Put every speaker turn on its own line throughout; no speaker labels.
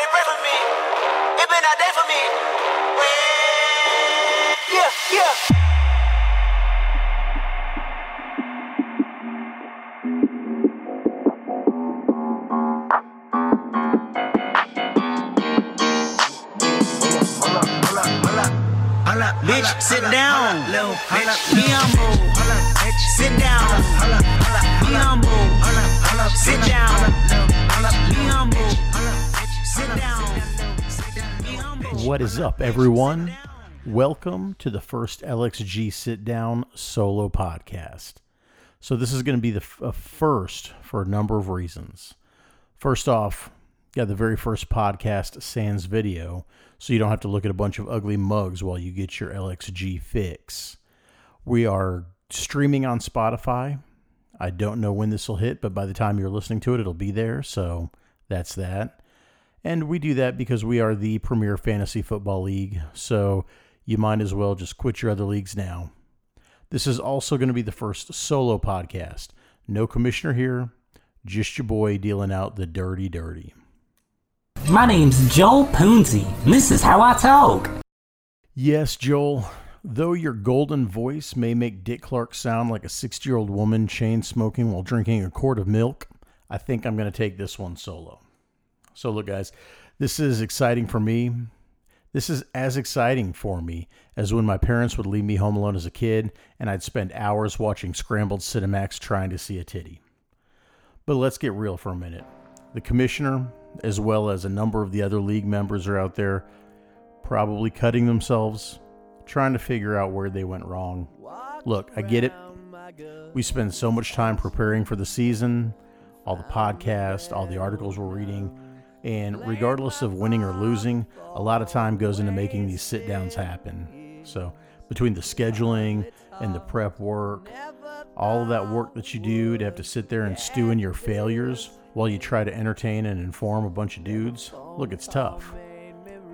Somebody pray for me. It been a day for me. Yeah, yeah.
Bitch, sit down. Be humble. Sit down. Be humble. Sit down.
What is up, everyone? Welcome to the first LXG Sit Down solo podcast. So, this is going to be the first for a number of reasons. First off, got the very first podcast sans video, so you don't have to look at a bunch of ugly mugs while you get your LXG fix. We are streaming on Spotify. I don't know when this will hit, but by the time you're listening to it, it'll be there. So that's that. And we do that because we are the premier fantasy football league. So you might as well just quit your other leagues now. This is also going to be the first solo podcast. No commissioner here, just your boy dealing out the dirty, dirty.
My name's Joel Poonsy, and this is how I talk.
Yes, Joel. Though your golden voice may make Dick Clark sound like a 60 year old woman chain smoking while drinking a quart of milk, I think I'm going to take this one solo. So, look, guys, this is exciting for me. This is as exciting for me as when my parents would leave me home alone as a kid and I'd spend hours watching scrambled Cinemax trying to see a titty. But let's get real for a minute. The commissioner, as well as a number of the other league members, are out there probably cutting themselves, trying to figure out where they went wrong. Look, I get it. We spend so much time preparing for the season, all the podcasts, all the articles we're reading, and regardless of winning or losing, a lot of time goes into making these sit downs happen. So, between the scheduling and the prep work, all of that work that you do to have to sit there and stew in your failures while you try to entertain and inform a bunch of dudes, look, it's tough.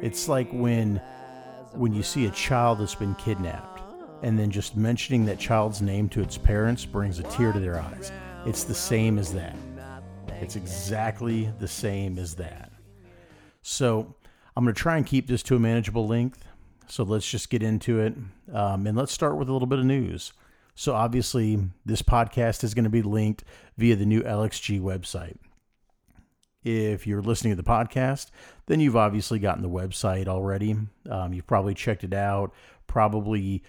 It's like when when you see a child that's been kidnapped and then just mentioning that child's name to its parents brings a tear to their eyes. It's the same as that. It's exactly the same as that. So I'm going to try and keep this to a manageable length. So let's just get into it. Um, and let's start with a little bit of news. So, obviously, this podcast is going to be linked via the new LXG website. If you're listening to the podcast, then you've obviously gotten the website already. Um, you've probably checked it out, probably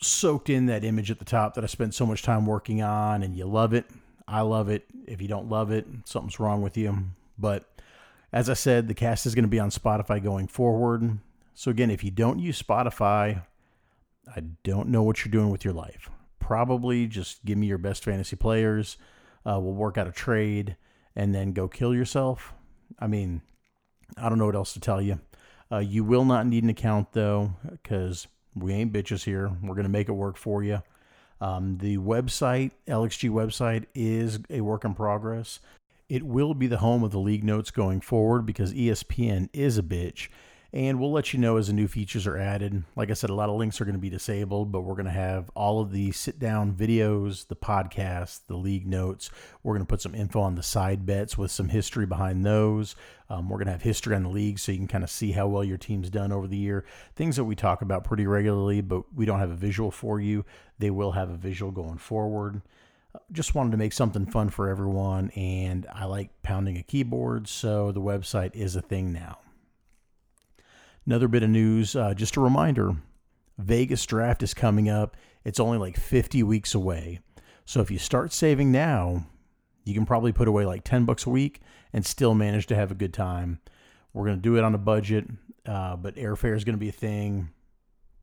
soaked in that image at the top that I spent so much time working on, and you love it. I love it. If you don't love it, something's wrong with you. But as I said, the cast is going to be on Spotify going forward. So, again, if you don't use Spotify, I don't know what you're doing with your life. Probably just give me your best fantasy players. Uh, we'll work out a trade and then go kill yourself. I mean, I don't know what else to tell you. Uh, you will not need an account though, because we ain't bitches here. We're going to make it work for you. Um, the website, LXG website, is a work in progress. It will be the home of the league notes going forward because ESPN is a bitch. And we'll let you know as the new features are added. Like I said, a lot of links are going to be disabled, but we're going to have all of the sit down videos, the podcast, the league notes. We're going to put some info on the side bets with some history behind those. Um, we're going to have history on the league so you can kind of see how well your team's done over the year. Things that we talk about pretty regularly, but we don't have a visual for you. They will have a visual going forward just wanted to make something fun for everyone and I like pounding a keyboard, so the website is a thing now. Another bit of news, uh, just a reminder Vegas draft is coming up. It's only like 50 weeks away. So if you start saving now, you can probably put away like 10 bucks a week and still manage to have a good time. We're going to do it on a budget, uh, but airfare is going to be a thing.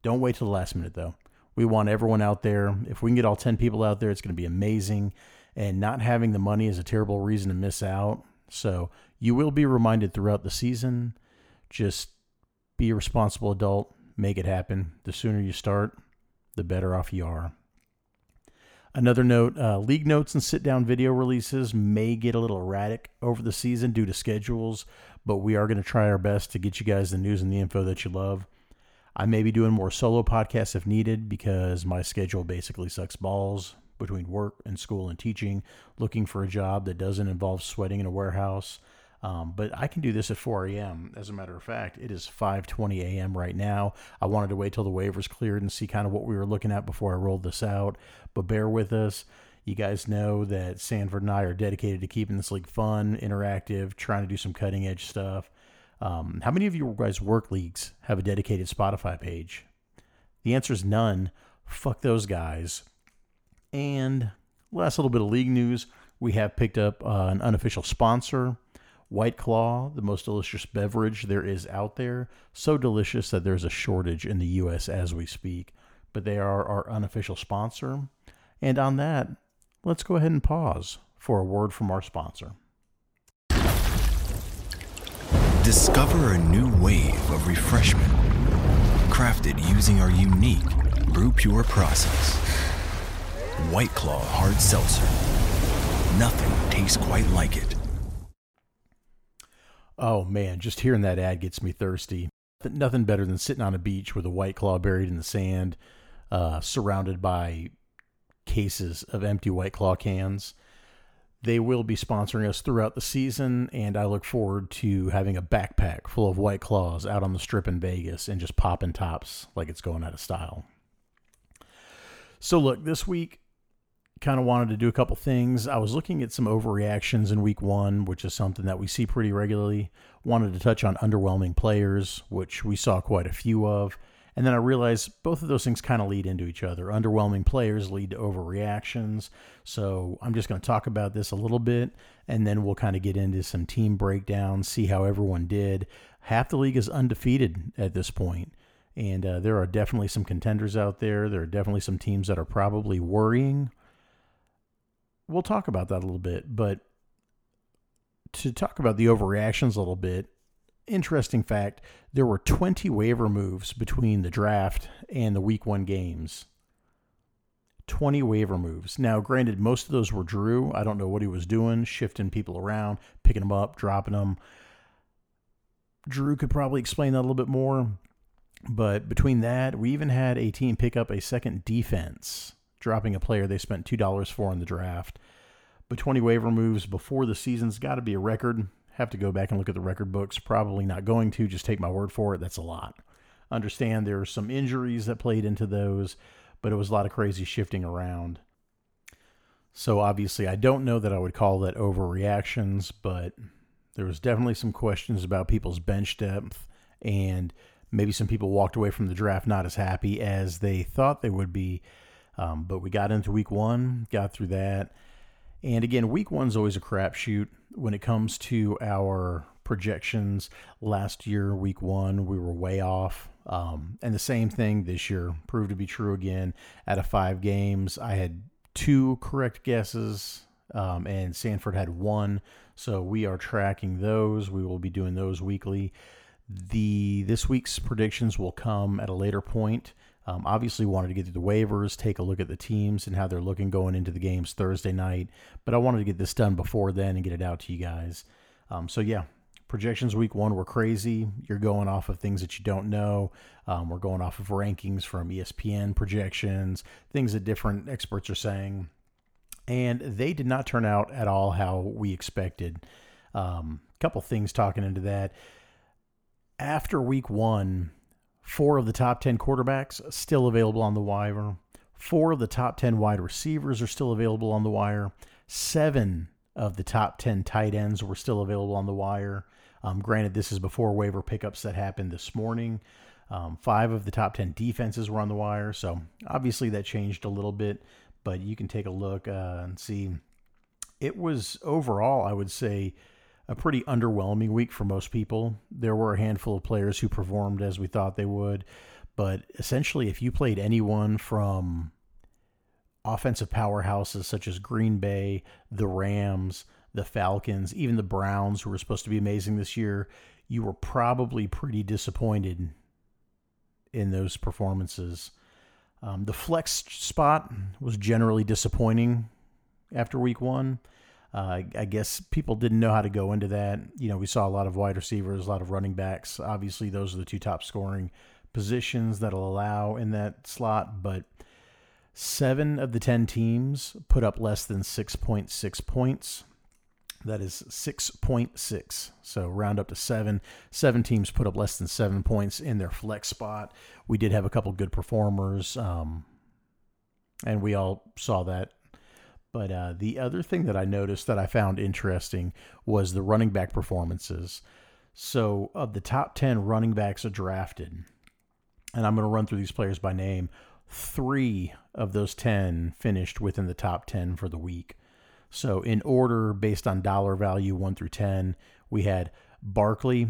Don't wait till the last minute though. We want everyone out there. If we can get all 10 people out there, it's going to be amazing. And not having the money is a terrible reason to miss out. So you will be reminded throughout the season. Just be a responsible adult, make it happen. The sooner you start, the better off you are. Another note uh, league notes and sit down video releases may get a little erratic over the season due to schedules, but we are going to try our best to get you guys the news and the info that you love. I may be doing more solo podcasts if needed because my schedule basically sucks balls between work and school and teaching, looking for a job that doesn't involve sweating in a warehouse. Um, but I can do this at 4 a.m. As a matter of fact, it is 5:20 a.m. right now. I wanted to wait till the waivers cleared and see kind of what we were looking at before I rolled this out. But bear with us. You guys know that Sanford and I are dedicated to keeping this league fun, interactive, trying to do some cutting edge stuff. Um, how many of you guys work leagues have a dedicated Spotify page? The answer is none. Fuck those guys. And last little bit of league news we have picked up uh, an unofficial sponsor. White Claw, the most delicious beverage there is out there. So delicious that there's a shortage in the U.S. as we speak. But they are our unofficial sponsor. And on that, let's go ahead and pause for a word from our sponsor.
Discover a new wave of refreshment, crafted using our unique Brew Pure process. White Claw Hard Seltzer. Nothing tastes quite like it.
Oh man, just hearing that ad gets me thirsty. Nothing better than sitting on a beach with a white claw buried in the sand, uh, surrounded by cases of empty white claw cans. They will be sponsoring us throughout the season, and I look forward to having a backpack full of white claws out on the strip in Vegas and just popping tops like it's going out of style. So, look, this week kind of wanted to do a couple things. I was looking at some overreactions in week one, which is something that we see pretty regularly. Wanted to touch on underwhelming players, which we saw quite a few of. And then I realized both of those things kind of lead into each other. Underwhelming players lead to overreactions. So I'm just going to talk about this a little bit, and then we'll kind of get into some team breakdowns, see how everyone did. Half the league is undefeated at this point, and uh, there are definitely some contenders out there. There are definitely some teams that are probably worrying we'll talk about that a little bit. But to talk about the overreactions a little bit, interesting fact there were 20 waiver moves between the draft and the week one games. 20 waiver moves. Now, granted, most of those were Drew. I don't know what he was doing, shifting people around, picking them up, dropping them. Drew could probably explain that a little bit more. But between that, we even had a team pick up a second defense dropping a player they spent $2 for in the draft. But 20 waiver moves before the season's got to be a record. Have to go back and look at the record books. Probably not going to. Just take my word for it. That's a lot. Understand there are some injuries that played into those, but it was a lot of crazy shifting around. So obviously, I don't know that I would call that overreactions, but there was definitely some questions about people's bench depth, and maybe some people walked away from the draft not as happy as they thought they would be um, but we got into week one, got through that. And again, week one's always a crapshoot when it comes to our projections. Last year, week one, we were way off. Um, and the same thing this year proved to be true again. Out of five games, I had two correct guesses, um, and Sanford had one. So we are tracking those. We will be doing those weekly. The this week's predictions will come at a later point. Um, obviously, wanted to get through the waivers, take a look at the teams and how they're looking going into the games Thursday night. But I wanted to get this done before then and get it out to you guys. Um, so yeah, projections week one were crazy. You're going off of things that you don't know. Um, we're going off of rankings from ESPN projections, things that different experts are saying, and they did not turn out at all how we expected. A um, couple things talking into that. After week one, Four of the top 10 quarterbacks still available on the wire. Four of the top 10 wide receivers are still available on the wire. Seven of the top 10 tight ends were still available on the wire. Um, granted, this is before waiver pickups that happened this morning. Um, five of the top 10 defenses were on the wire. So obviously that changed a little bit, but you can take a look uh, and see. It was overall, I would say, a pretty underwhelming week for most people. There were a handful of players who performed as we thought they would, but essentially, if you played anyone from offensive powerhouses such as Green Bay, the Rams, the Falcons, even the Browns, who were supposed to be amazing this year, you were probably pretty disappointed in those performances. Um, the flex spot was generally disappointing after week one. Uh, I guess people didn't know how to go into that. You know, we saw a lot of wide receivers, a lot of running backs. Obviously, those are the two top scoring positions that'll allow in that slot. But seven of the 10 teams put up less than 6.6 points. That is 6.6. So round up to seven. Seven teams put up less than seven points in their flex spot. We did have a couple good performers, um, and we all saw that. But uh, the other thing that I noticed that I found interesting was the running back performances. So, of the top 10 running backs drafted, and I'm going to run through these players by name, three of those 10 finished within the top 10 for the week. So, in order based on dollar value, one through 10, we had Barkley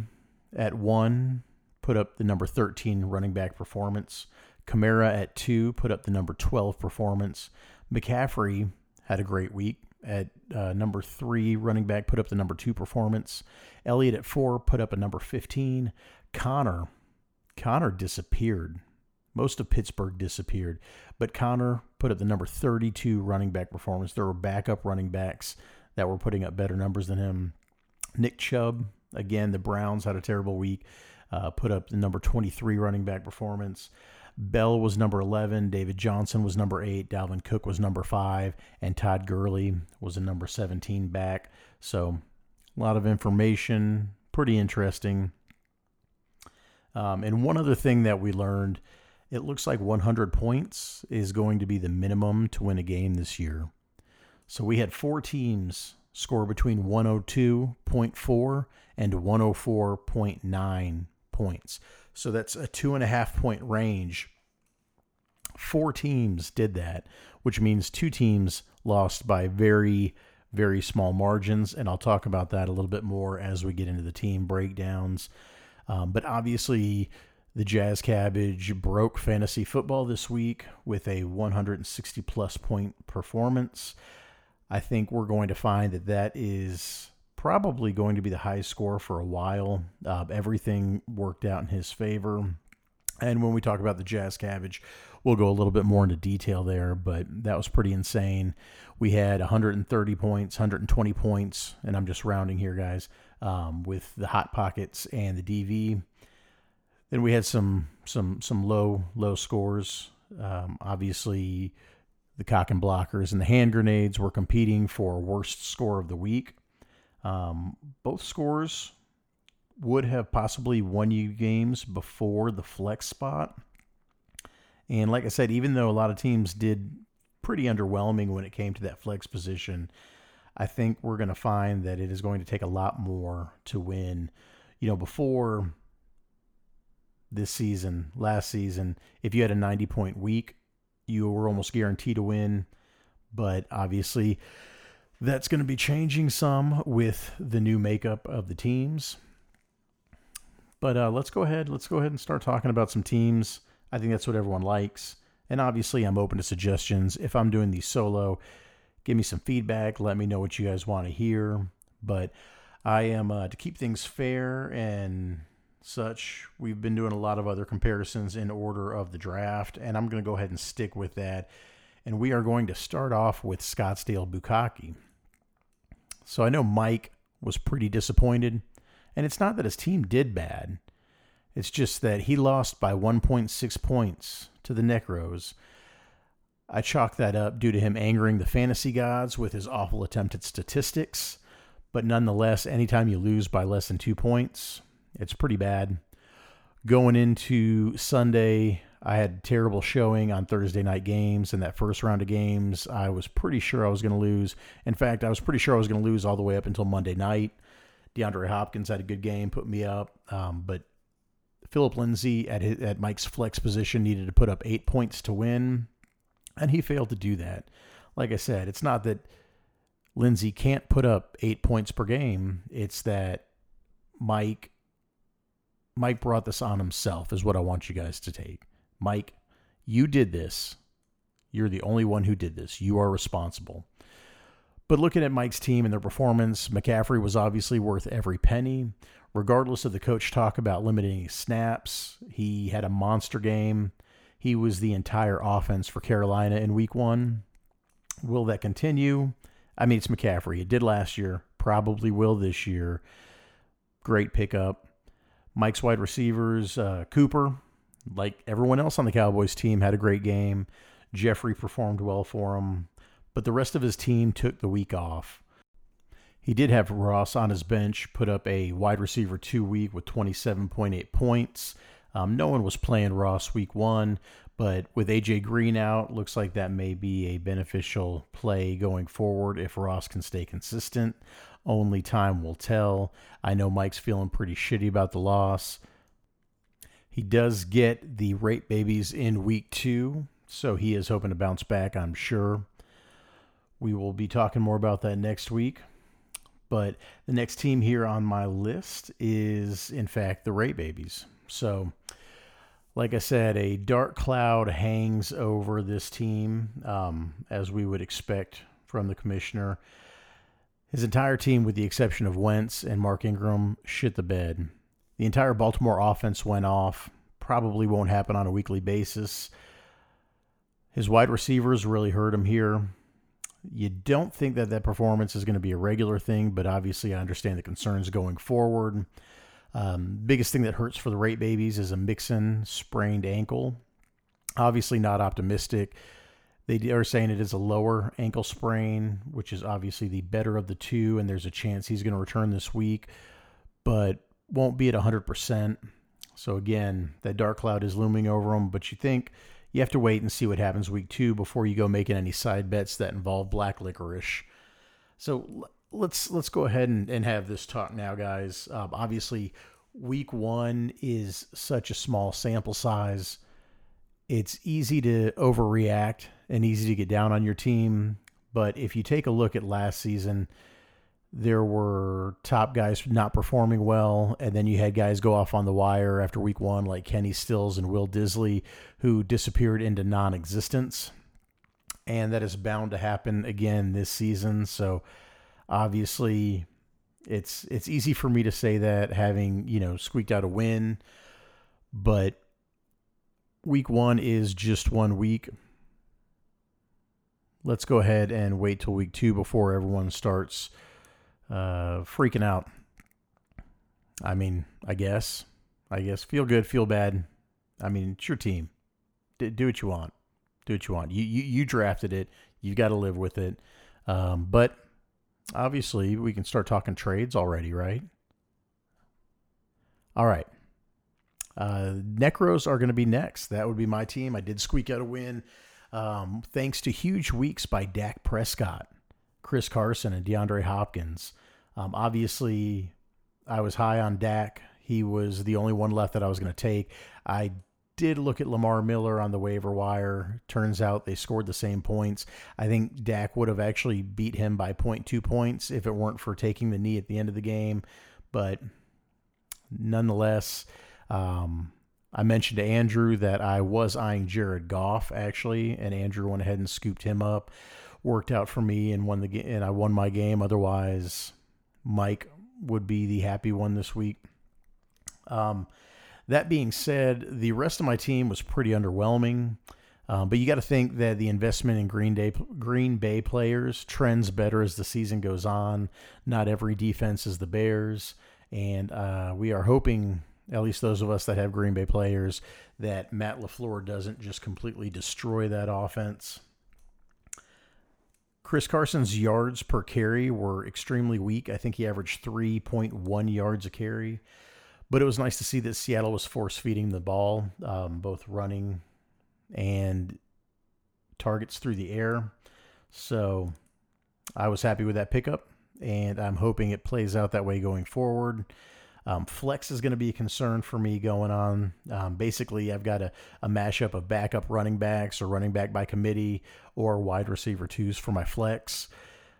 at one, put up the number 13 running back performance. Kamara at two, put up the number 12 performance. McCaffrey had a great week at uh, number three running back, put up the number two performance. Elliott at four, put up a number 15. Connor, Connor disappeared. Most of Pittsburgh disappeared, but Connor put up the number 32 running back performance. There were backup running backs that were putting up better numbers than him. Nick Chubb, again, the Browns had a terrible week, uh, put up the number 23 running back performance. Bell was number 11, David Johnson was number 8, Dalvin Cook was number 5, and Todd Gurley was a number 17 back. So, a lot of information, pretty interesting. Um, and one other thing that we learned it looks like 100 points is going to be the minimum to win a game this year. So we had four teams score between 102.4 and 104.9 points. So that's a two and a half point range. Four teams did that, which means two teams lost by very, very small margins. And I'll talk about that a little bit more as we get into the team breakdowns. Um, but obviously, the Jazz Cabbage broke fantasy football this week with a 160 plus point performance. I think we're going to find that that is probably going to be the highest score for a while. Uh, everything worked out in his favor. And when we talk about the Jazz Cabbage, we'll go a little bit more into detail there, but that was pretty insane. We had 130 points, 120 points, and I'm just rounding here, guys, um, with the Hot Pockets and the DV. Then we had some some some low low scores. Um, obviously, the cock and blockers and the hand grenades were competing for worst score of the week. Um, both scores would have possibly won you games before the flex spot. And like I said, even though a lot of teams did pretty underwhelming when it came to that flex position, I think we're going to find that it is going to take a lot more to win. You know, before this season, last season, if you had a 90 point week, you were almost guaranteed to win. But obviously, that's going to be changing some with the new makeup of the teams. But uh, let's go ahead. Let's go ahead and start talking about some teams. I think that's what everyone likes. And obviously, I'm open to suggestions. If I'm doing these solo, give me some feedback. Let me know what you guys want to hear. But I am uh, to keep things fair and such. We've been doing a lot of other comparisons in order of the draft, and I'm going to go ahead and stick with that. And we are going to start off with Scottsdale Bukaki. So I know Mike was pretty disappointed, and it's not that his team did bad. It's just that he lost by 1.6 points to the Necros. I chalk that up due to him angering the fantasy gods with his awful attempt at statistics. But nonetheless, anytime you lose by less than two points, it's pretty bad. Going into Sunday, I had terrible showing on Thursday night games. In that first round of games, I was pretty sure I was going to lose. In fact, I was pretty sure I was going to lose all the way up until Monday night. DeAndre Hopkins had a good game, put me up. Um, but Phillip Lindsay at his, at Mike's flex position needed to put up eight points to win, and he failed to do that. Like I said, it's not that Lindsay can't put up eight points per game. It's that Mike Mike brought this on himself, is what I want you guys to take. Mike, you did this. You're the only one who did this. You are responsible. But looking at Mike's team and their performance, McCaffrey was obviously worth every penny. Regardless of the coach talk about limiting snaps, he had a monster game. He was the entire offense for Carolina in week one. Will that continue? I mean, it's McCaffrey. It did last year, probably will this year. Great pickup. Mike's wide receivers, uh, Cooper, like everyone else on the Cowboys team, had a great game. Jeffery performed well for him, but the rest of his team took the week off. He did have Ross on his bench, put up a wide receiver two week with 27.8 points. Um, no one was playing Ross week one, but with AJ Green out, looks like that may be a beneficial play going forward if Ross can stay consistent. Only time will tell. I know Mike's feeling pretty shitty about the loss. He does get the Rape babies in week two, so he is hoping to bounce back, I'm sure. We will be talking more about that next week. But the next team here on my list is, in fact, the Rape Babies. So, like I said, a dark cloud hangs over this team, um, as we would expect from the commissioner. His entire team, with the exception of Wentz and Mark Ingram, shit the bed. The entire Baltimore offense went off. Probably won't happen on a weekly basis. His wide receivers really hurt him here. You don't think that that performance is going to be a regular thing, but obviously I understand the concerns going forward. Um, biggest thing that hurts for the Rape Babies is a Mixon sprained ankle. Obviously not optimistic. They are saying it is a lower ankle sprain, which is obviously the better of the two, and there's a chance he's going to return this week, but won't be at 100%. So again, that dark cloud is looming over them, but you think you have to wait and see what happens week two before you go making any side bets that involve black licorice. So let's let's go ahead and, and have this talk now, guys. Um, obviously, week one is such a small sample size. It's easy to overreact and easy to get down on your team. But if you take a look at last season, there were top guys not performing well, and then you had guys go off on the wire after week one, like Kenny Stills and Will Dissly, who disappeared into non existence. And that is bound to happen again this season. So obviously it's it's easy for me to say that having, you know, squeaked out a win, but week one is just one week. Let's go ahead and wait till week two before everyone starts uh, freaking out. I mean, I guess, I guess, feel good, feel bad. I mean, it's your team. D- do what you want. Do what you want. You you, you drafted it. You got to live with it. Um, but obviously, we can start talking trades already, right? All right. Uh, Necros are going to be next. That would be my team. I did squeak out a win um, thanks to huge weeks by Dak Prescott. Chris Carson and DeAndre Hopkins. Um, obviously, I was high on Dak. He was the only one left that I was going to take. I did look at Lamar Miller on the waiver wire. Turns out they scored the same points. I think Dak would have actually beat him by 0.2 points if it weren't for taking the knee at the end of the game. But nonetheless, um, I mentioned to Andrew that I was eyeing Jared Goff actually, and Andrew went ahead and scooped him up worked out for me and won the game and I won my game. Otherwise, Mike would be the happy one this week. Um, that being said, the rest of my team was pretty underwhelming. Um, but you got to think that the investment in Green Day, Green Bay players trends better as the season goes on. Not every defense is the Bears, and uh, we are hoping, at least those of us that have Green Bay players, that Matt Lafleur doesn't just completely destroy that offense. Chris Carson's yards per carry were extremely weak. I think he averaged 3.1 yards a carry. But it was nice to see that Seattle was force feeding the ball, um, both running and targets through the air. So I was happy with that pickup, and I'm hoping it plays out that way going forward. Um, flex is going to be a concern for me going on. Um, basically, I've got a, a mashup of backup running backs or running back by committee or wide receiver twos for my flex.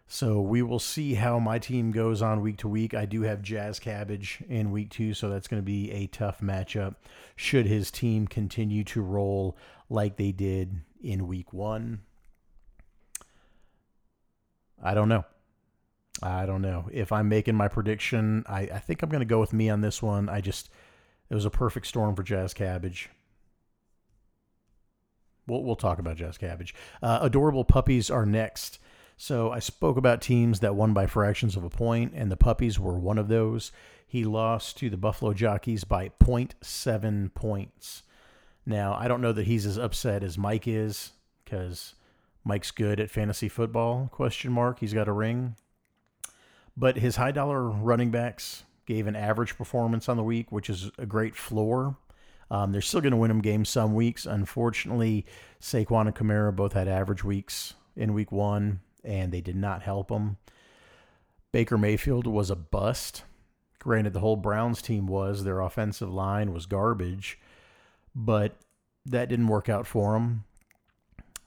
So we will see how my team goes on week to week. I do have Jazz Cabbage in week two, so that's going to be a tough matchup. Should his team continue to roll like they did in week one? I don't know. I don't know. If I'm making my prediction, I, I think I'm going to go with me on this one. I just, it was a perfect storm for Jazz Cabbage. We'll, we'll talk about Jazz Cabbage. Uh, adorable puppies are next. So I spoke about teams that won by fractions of a point, and the puppies were one of those. He lost to the Buffalo Jockeys by 0.7 points. Now, I don't know that he's as upset as Mike is because Mike's good at fantasy football, question mark. He's got a ring. But his high dollar running backs gave an average performance on the week, which is a great floor. Um, they're still going to win them games some weeks. Unfortunately, Saquon and Kamara both had average weeks in week one, and they did not help them. Baker Mayfield was a bust. Granted, the whole Browns team was. Their offensive line was garbage, but that didn't work out for them.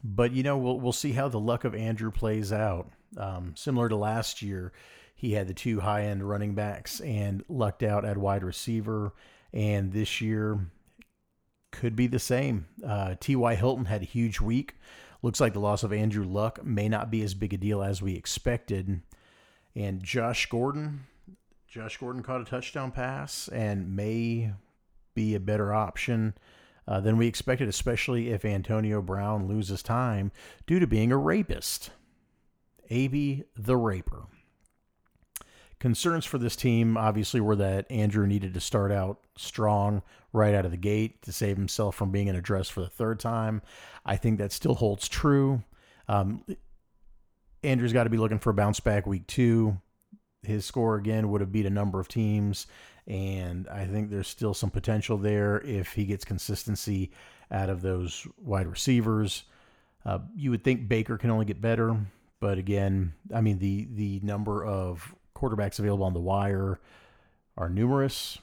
But you know, we'll we'll see how the luck of Andrew plays out. Um, similar to last year, he had the two high end running backs and lucked out at wide receiver. And this year could be the same. Uh, T.Y. Hilton had a huge week. Looks like the loss of Andrew Luck may not be as big a deal as we expected. And Josh Gordon, Josh Gordon caught a touchdown pass and may be a better option uh, than we expected, especially if Antonio Brown loses time due to being a rapist. AB the Raper. Concerns for this team obviously were that Andrew needed to start out strong right out of the gate to save himself from being in a dress for the third time. I think that still holds true. Um, Andrew's got to be looking for a bounce back week two. His score again would have beat a number of teams, and I think there's still some potential there if he gets consistency out of those wide receivers. Uh, you would think Baker can only get better, but again, I mean the the number of quarterbacks available on the wire are numerous,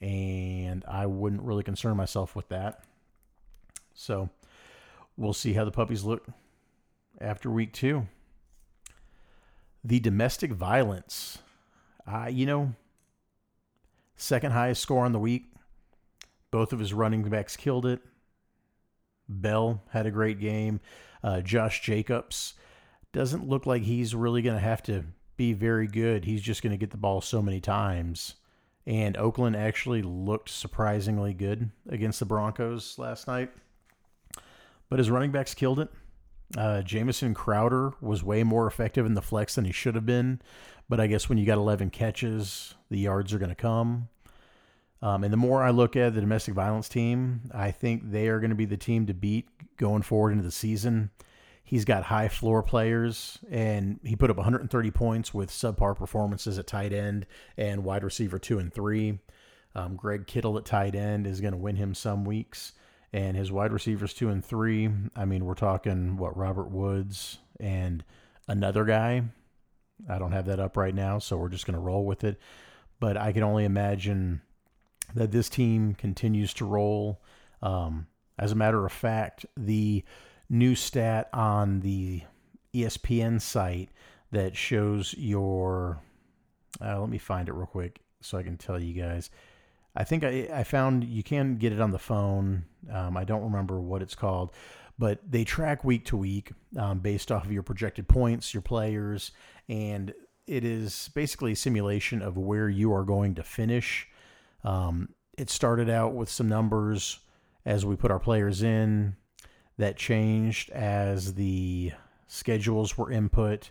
and I wouldn't really concern myself with that. So we'll see how the puppies look after week two. The domestic violence, uh, you know, second highest score on the week. Both of his running backs killed it. Bell had a great game. Uh, Josh Jacobs doesn't look like he's really going to have to be very good. He's just going to get the ball so many times. And Oakland actually looked surprisingly good against the Broncos last night. But his running backs killed it. Uh, Jamison Crowder was way more effective in the flex than he should have been. But I guess when you got 11 catches, the yards are going to come. Um, and the more I look at the domestic violence team, I think they are going to be the team to beat going forward into the season. He's got high floor players, and he put up 130 points with subpar performances at tight end and wide receiver two and three. Um, Greg Kittle at tight end is going to win him some weeks, and his wide receivers two and three. I mean, we're talking what Robert Woods and another guy. I don't have that up right now, so we're just going to roll with it. But I can only imagine that this team continues to roll. Um, as a matter of fact, the new stat on the ESPN site that shows your. Uh, let me find it real quick so I can tell you guys. I think I, I found you can get it on the phone. Um, I don't remember what it's called, but they track week to week um, based off of your projected points, your players, and it is basically a simulation of where you are going to finish. Um, it started out with some numbers as we put our players in that changed as the schedules were input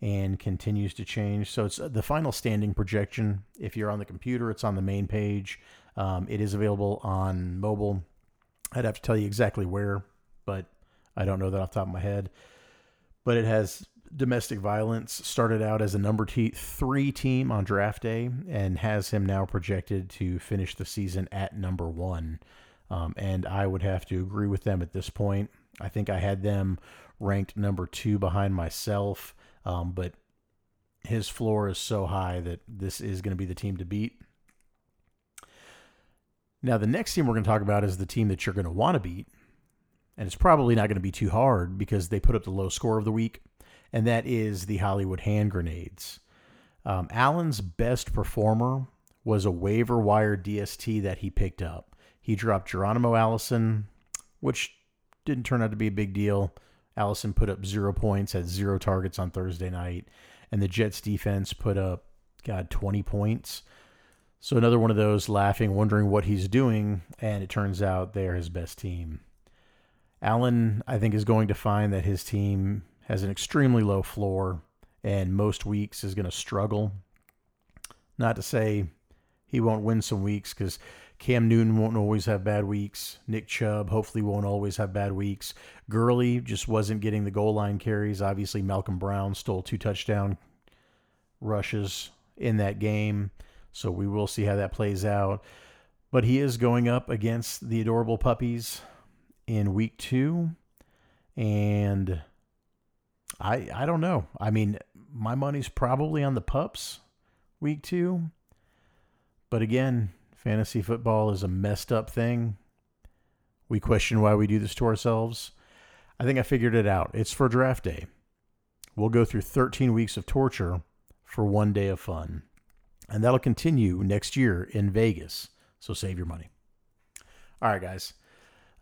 and continues to change. So it's uh, the final standing projection. If you're on the computer, it's on the main page. Um, it is available on mobile. I'd have to tell you exactly where, but I don't know that off the top of my head. But it has domestic violence started out as a number t- three team on draft day and has him now projected to finish the season at number one. Um, and I would have to agree with them at this point. I think I had them ranked number two behind myself, um, but his floor is so high that this is going to be the team to beat. Now, the next team we're going to talk about is the team that you're going to want to beat. And it's probably not going to be too hard because they put up the low score of the week, and that is the Hollywood Hand Grenades. Um, Allen's best performer was a waiver wire DST that he picked up. He dropped Geronimo Allison, which didn't turn out to be a big deal. Allison put up zero points, had zero targets on Thursday night, and the Jets defense put up, God, 20 points. So another one of those laughing, wondering what he's doing, and it turns out they're his best team. Allen, I think, is going to find that his team has an extremely low floor and most weeks is going to struggle. Not to say he won't win some weeks because Cam Newton won't always have bad weeks. Nick Chubb hopefully won't always have bad weeks. Gurley just wasn't getting the goal line carries. Obviously, Malcolm Brown stole two touchdown rushes in that game. So we will see how that plays out. But he is going up against the adorable puppies in week two. And I I don't know. I mean, my money's probably on the pups week two. But again, fantasy football is a messed up thing. We question why we do this to ourselves. I think I figured it out. It's for draft day. We'll go through 13 weeks of torture for one day of fun. And that'll continue next year in Vegas. So save your money. All right, guys.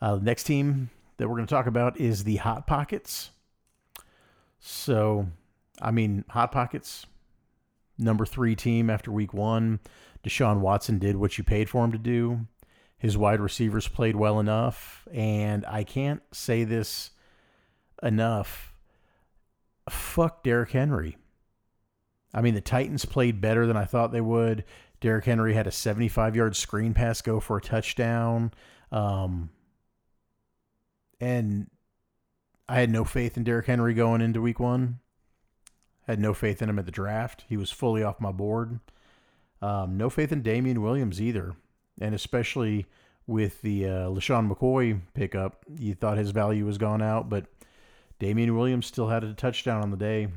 Uh, next team that we're going to talk about is the Hot Pockets. So, I mean, Hot Pockets, number three team after week one. Deshaun Watson did what you paid for him to do. His wide receivers played well enough. And I can't say this enough. Fuck Derrick Henry. I mean, the Titans played better than I thought they would. Derrick Henry had a 75 yard screen pass go for a touchdown. Um, and I had no faith in Derrick Henry going into week one. Had no faith in him at the draft. He was fully off my board. Um, no faith in Damien Williams either. And especially with the uh, LeSean McCoy pickup, you thought his value was gone out, but Damien Williams still had a touchdown on the day.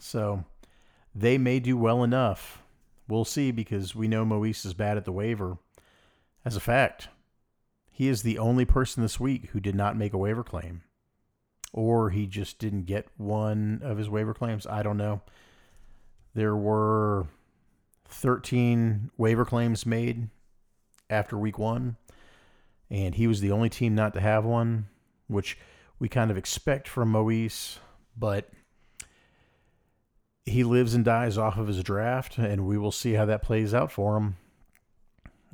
So they may do well enough. We'll see because we know Moise is bad at the waiver. As a fact, he is the only person this week who did not make a waiver claim. Or he just didn't get one of his waiver claims. I don't know. There were 13 waiver claims made after week one, and he was the only team not to have one, which we kind of expect from Moise, but he lives and dies off of his draft, and we will see how that plays out for him.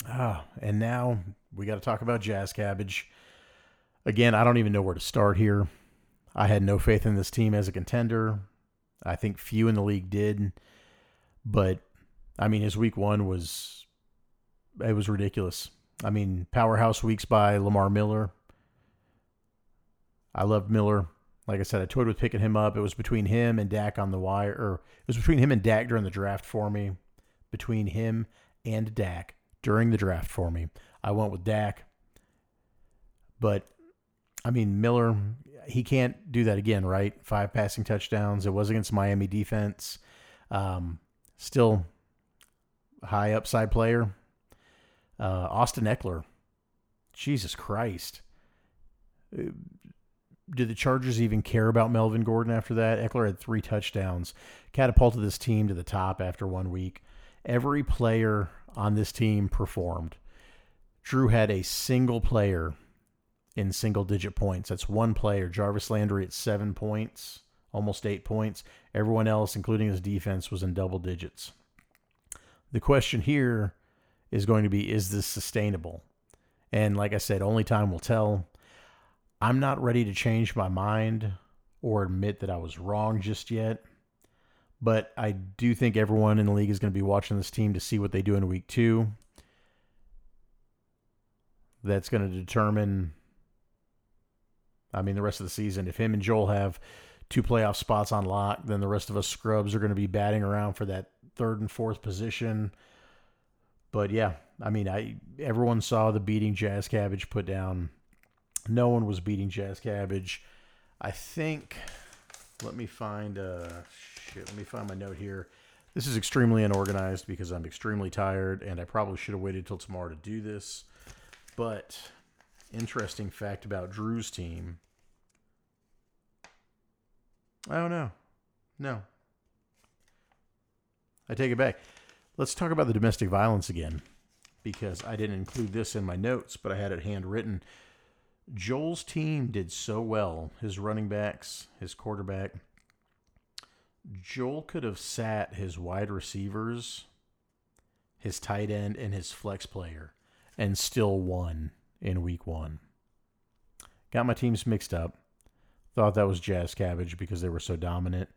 Ah, and now we got to talk about Jazz Cabbage. Again, I don't even know where to start here. I had no faith in this team as a contender. I think few in the league did. But I mean, his week one was it was ridiculous. I mean, powerhouse weeks by Lamar Miller. I loved Miller. Like I said, I toyed with picking him up. It was between him and Dak on the wire, or it was between him and Dak during the draft for me. Between him and Dak during the draft for me. I went with Dak. But I mean, Miller, he can't do that again, right? Five passing touchdowns. It was against Miami defense. Um, still high upside player. Uh, Austin Ekeler. Jesus Christ. Uh, did the Chargers even care about Melvin Gordon after that? Ekeler had three touchdowns, catapulted this team to the top after one week. Every player on this team performed. Drew had a single player in single digit points. That's one player, Jarvis Landry at seven points, almost eight points. Everyone else, including his defense, was in double digits. The question here is going to be is this sustainable? And like I said, only time will tell. I'm not ready to change my mind or admit that I was wrong just yet. But I do think everyone in the league is going to be watching this team to see what they do in week two. That's going to determine I mean, the rest of the season. If him and Joel have two playoff spots on lock, then the rest of us scrubs are going to be batting around for that third and fourth position. But yeah, I mean, I everyone saw the beating Jazz Cabbage put down. No one was beating Jazz Cabbage. I think. Let me find. Uh, shit. Let me find my note here. This is extremely unorganized because I'm extremely tired, and I probably should have waited till tomorrow to do this. But interesting fact about Drew's team I don't know. No. I take it back. Let's talk about the domestic violence again because I didn't include this in my notes, but I had it handwritten. Joel's team did so well, his running backs, his quarterback. Joel could have sat his wide receivers, his tight end, and his flex player and still won in week one. Got my teams mixed up. Thought that was Jazz Cabbage because they were so dominant.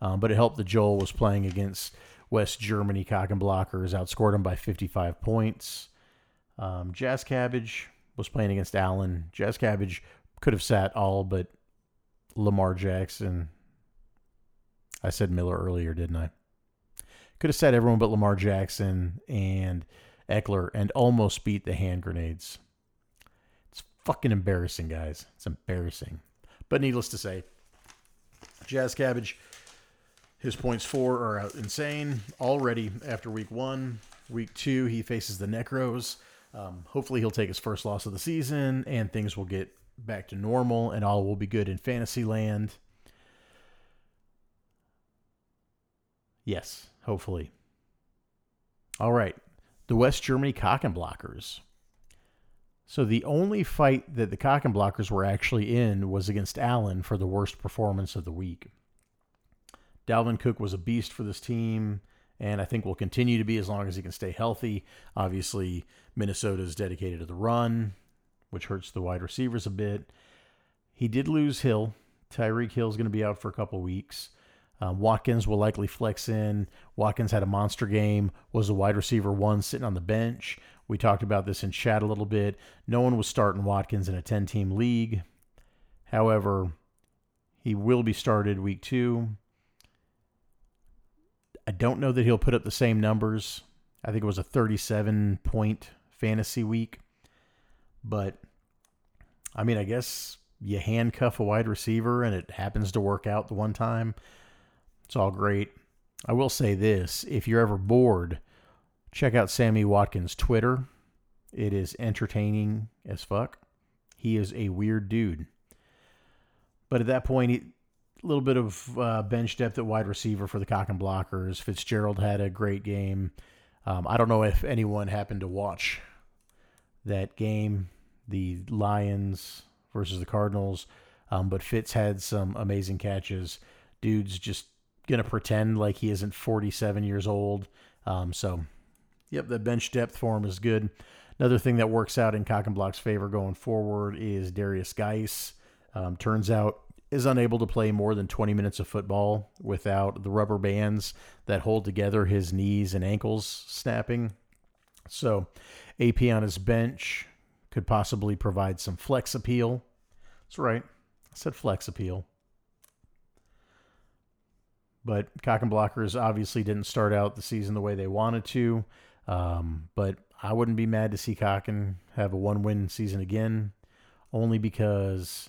Um, but it helped that Joel was playing against West Germany cock and blockers, outscored them by 55 points. Um, Jazz Cabbage was playing against Allen. Jazz Cabbage could have sat all but Lamar Jackson. I said Miller earlier, didn't I? Could have sat everyone but Lamar Jackson and Ekeler and almost beat the hand grenades. It's fucking embarrassing, guys. It's embarrassing. But needless to say, Jazz Cabbage, his points four are insane already after week one. Week two, he faces the Necros. Um, hopefully, he'll take his first loss of the season and things will get back to normal and all will be good in fantasy land. Yes, hopefully. All right. The West Germany Cockenblockers. So the only fight that the Cockenblockers were actually in was against Allen for the worst performance of the week. Dalvin Cook was a beast for this team, and I think will continue to be as long as he can stay healthy. Obviously, Minnesota is dedicated to the run, which hurts the wide receivers a bit. He did lose Hill. Tyreek Hill is going to be out for a couple weeks. Um, Watkins will likely flex in. Watkins had a monster game, was a wide receiver one sitting on the bench. We talked about this in chat a little bit. No one was starting Watkins in a 10 team league. However, he will be started week two. I don't know that he'll put up the same numbers. I think it was a 37 point fantasy week. But, I mean, I guess you handcuff a wide receiver and it happens to work out the one time. It's all great. I will say this if you're ever bored, check out Sammy Watkins' Twitter. It is entertaining as fuck. He is a weird dude. But at that point, little bit of uh, bench depth at wide receiver for the Cock and Blockers. Fitzgerald had a great game. Um, I don't know if anyone happened to watch that game, the Lions versus the Cardinals, um, but Fitz had some amazing catches. Dude's just going to pretend like he isn't 47 years old. Um, so, yep, the bench depth for him is good. Another thing that works out in Cock and Block's favor going forward is Darius Guice. Um, turns out is unable to play more than 20 minutes of football without the rubber bands that hold together his knees and ankles snapping. So, AP on his bench could possibly provide some flex appeal. That's right. I said flex appeal. But cock and blockers obviously didn't start out the season the way they wanted to. Um, but I wouldn't be mad to see Cocken have a one win season again, only because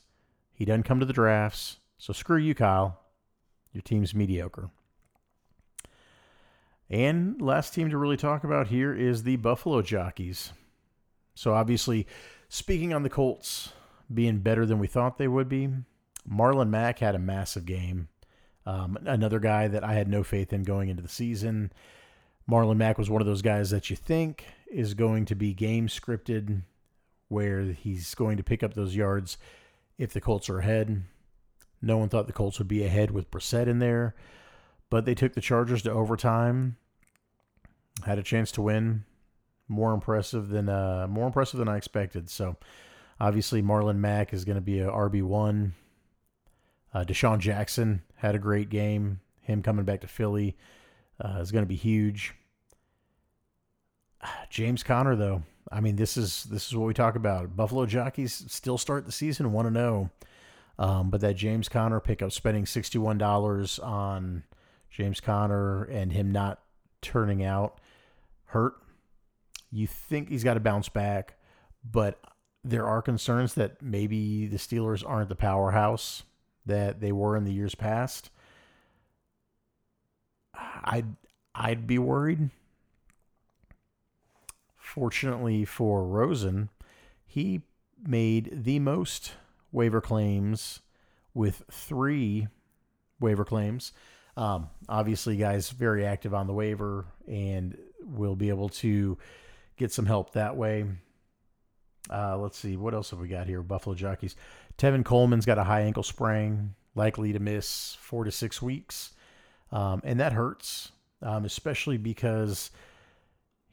he doesn't come to the drafts. So screw you, Kyle. Your team's mediocre. And last team to really talk about here is the Buffalo Jockeys. So obviously, speaking on the Colts being better than we thought they would be, Marlon Mack had a massive game. Um, another guy that I had no faith in going into the season. Marlon Mack was one of those guys that you think is going to be game scripted, where he's going to pick up those yards if the Colts are ahead. No one thought the Colts would be ahead with Brissett in there, but they took the Chargers to overtime. Had a chance to win. More impressive than uh, more impressive than I expected. So, obviously, Marlon Mack is going to be a RB one. Uh, DeSean Jackson had a great game. Him coming back to Philly uh, is going to be huge. James Conner, though, I mean, this is this is what we talk about. Buffalo jockeys still start the season one to zero, um, but that James Conner pickup, spending sixty one dollars on James Conner and him not turning out, hurt. You think he's got to bounce back, but there are concerns that maybe the Steelers aren't the powerhouse that they were in the years past. I'd I'd be worried. Fortunately for Rosen, he made the most waiver claims with three waiver claims. Um, obviously, guys, very active on the waiver and will be able to get some help that way. Uh, let's see, what else have we got here? Buffalo Jockeys. Tevin Coleman's got a high ankle sprain, likely to miss four to six weeks. Um, and that hurts, um, especially because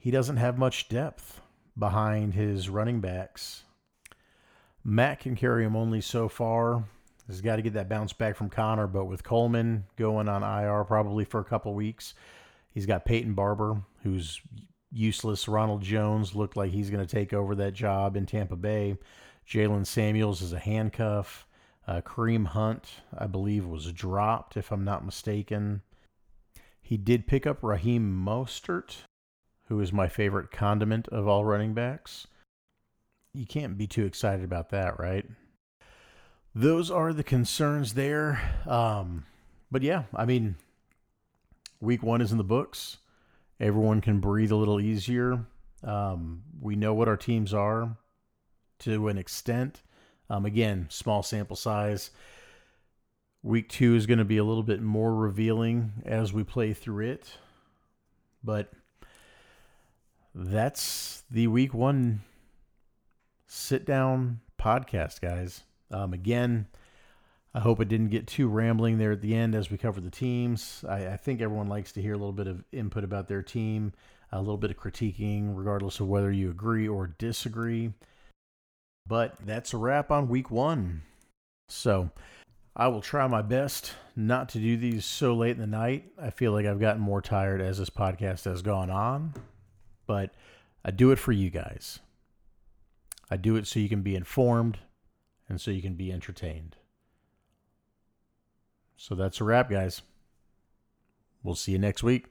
he doesn't have much depth behind his running backs. Matt can carry him only so far. He's got to get that bounce back from Conner, but with Coleman going on IR probably for a couple weeks, he's got Peyton Barber, who's useless. Ronald Jones looked like he's going to take over that job in Tampa Bay. Jaylen Samuels is a handcuff. Uh, Kareem Hunt, I believe, was dropped, if I'm not mistaken. He did pick up Raheem Mostert, who is my favorite condiment of all running backs. You can't be too excited about that, right? Those are the concerns there. Um, but yeah, I mean, week one is in the books. Everyone can breathe a little easier. Um, we know what our teams are to an extent. Um, again, small sample size. Week two is going to be a little bit more revealing as we play through it. But that's the week one sit down podcast, guys. Um, again, I hope it didn't get too rambling there at the end as we cover the teams. I, I, think everyone likes to hear a little bit of input about their team, a little bit of critiquing, regardless of whether you agree or disagree. But that's a wrap on week one. So I will try my best not to do these so late in the night. I feel like I've gotten more tired as this podcast has gone on, but I do it for you guys. I do it so you can be informed and so you can be entertained. So that's a wrap, guys. We'll see you next week.